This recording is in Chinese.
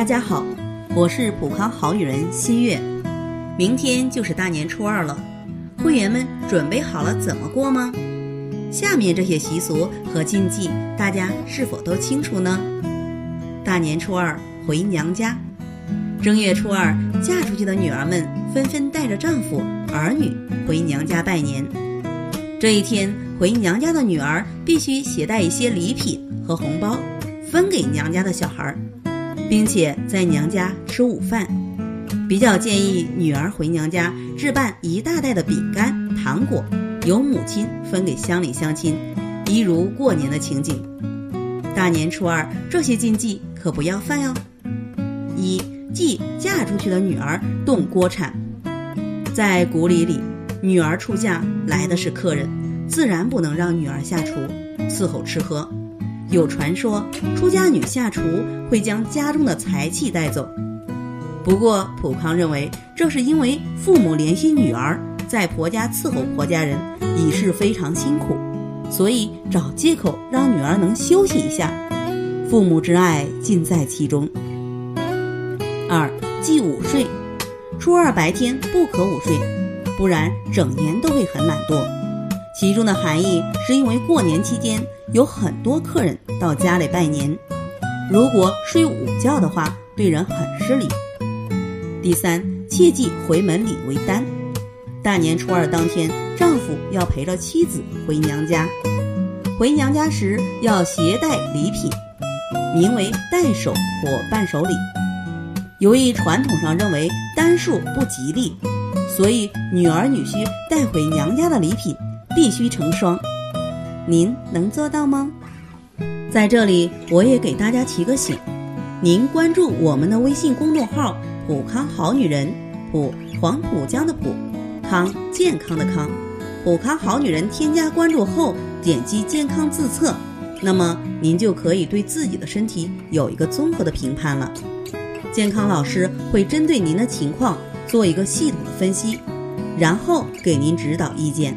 大家好，我是普康好女人新月。明天就是大年初二了，会员们准备好了怎么过吗？下面这些习俗和禁忌，大家是否都清楚呢？大年初二回娘家，正月初二嫁出去的女儿们纷纷带着丈夫、儿女回娘家拜年。这一天回娘家的女儿必须携带一些礼品和红包，分给娘家的小孩儿。并且在娘家吃午饭，比较建议女儿回娘家置办一大袋的饼干、糖果，由母亲分给乡里乡亲，一如过年的情景。大年初二这些禁忌可不要犯哟。一忌嫁出去的女儿动锅铲，在古礼里，女儿出嫁来的是客人，自然不能让女儿下厨伺候吃喝。有传说，出家女下厨会将家中的财气带走。不过，普康认为这是因为父母怜惜女儿在婆家伺候婆家人已是非常辛苦，所以找借口让女儿能休息一下。父母之爱尽在其中。二忌午睡，初二白天不可午睡，不然整年都会很懒惰。其中的含义是因为过年期间。有很多客人到家里拜年，如果睡午觉的话，对人很失礼。第三，切忌回门礼为单。大年初二当天，丈夫要陪着妻子回娘家，回娘家时要携带礼品，名为带手或伴手礼。由于传统上认为单数不吉利，所以女儿女婿带回娘家的礼品必须成双。您能做到吗？在这里，我也给大家提个醒：您关注我们的微信公众号“普康好女人”，普黄浦江的浦，康健康的康，普康好女人。添加关注后，点击健康自测，那么您就可以对自己的身体有一个综合的评判了。健康老师会针对您的情况做一个系统的分析，然后给您指导意见。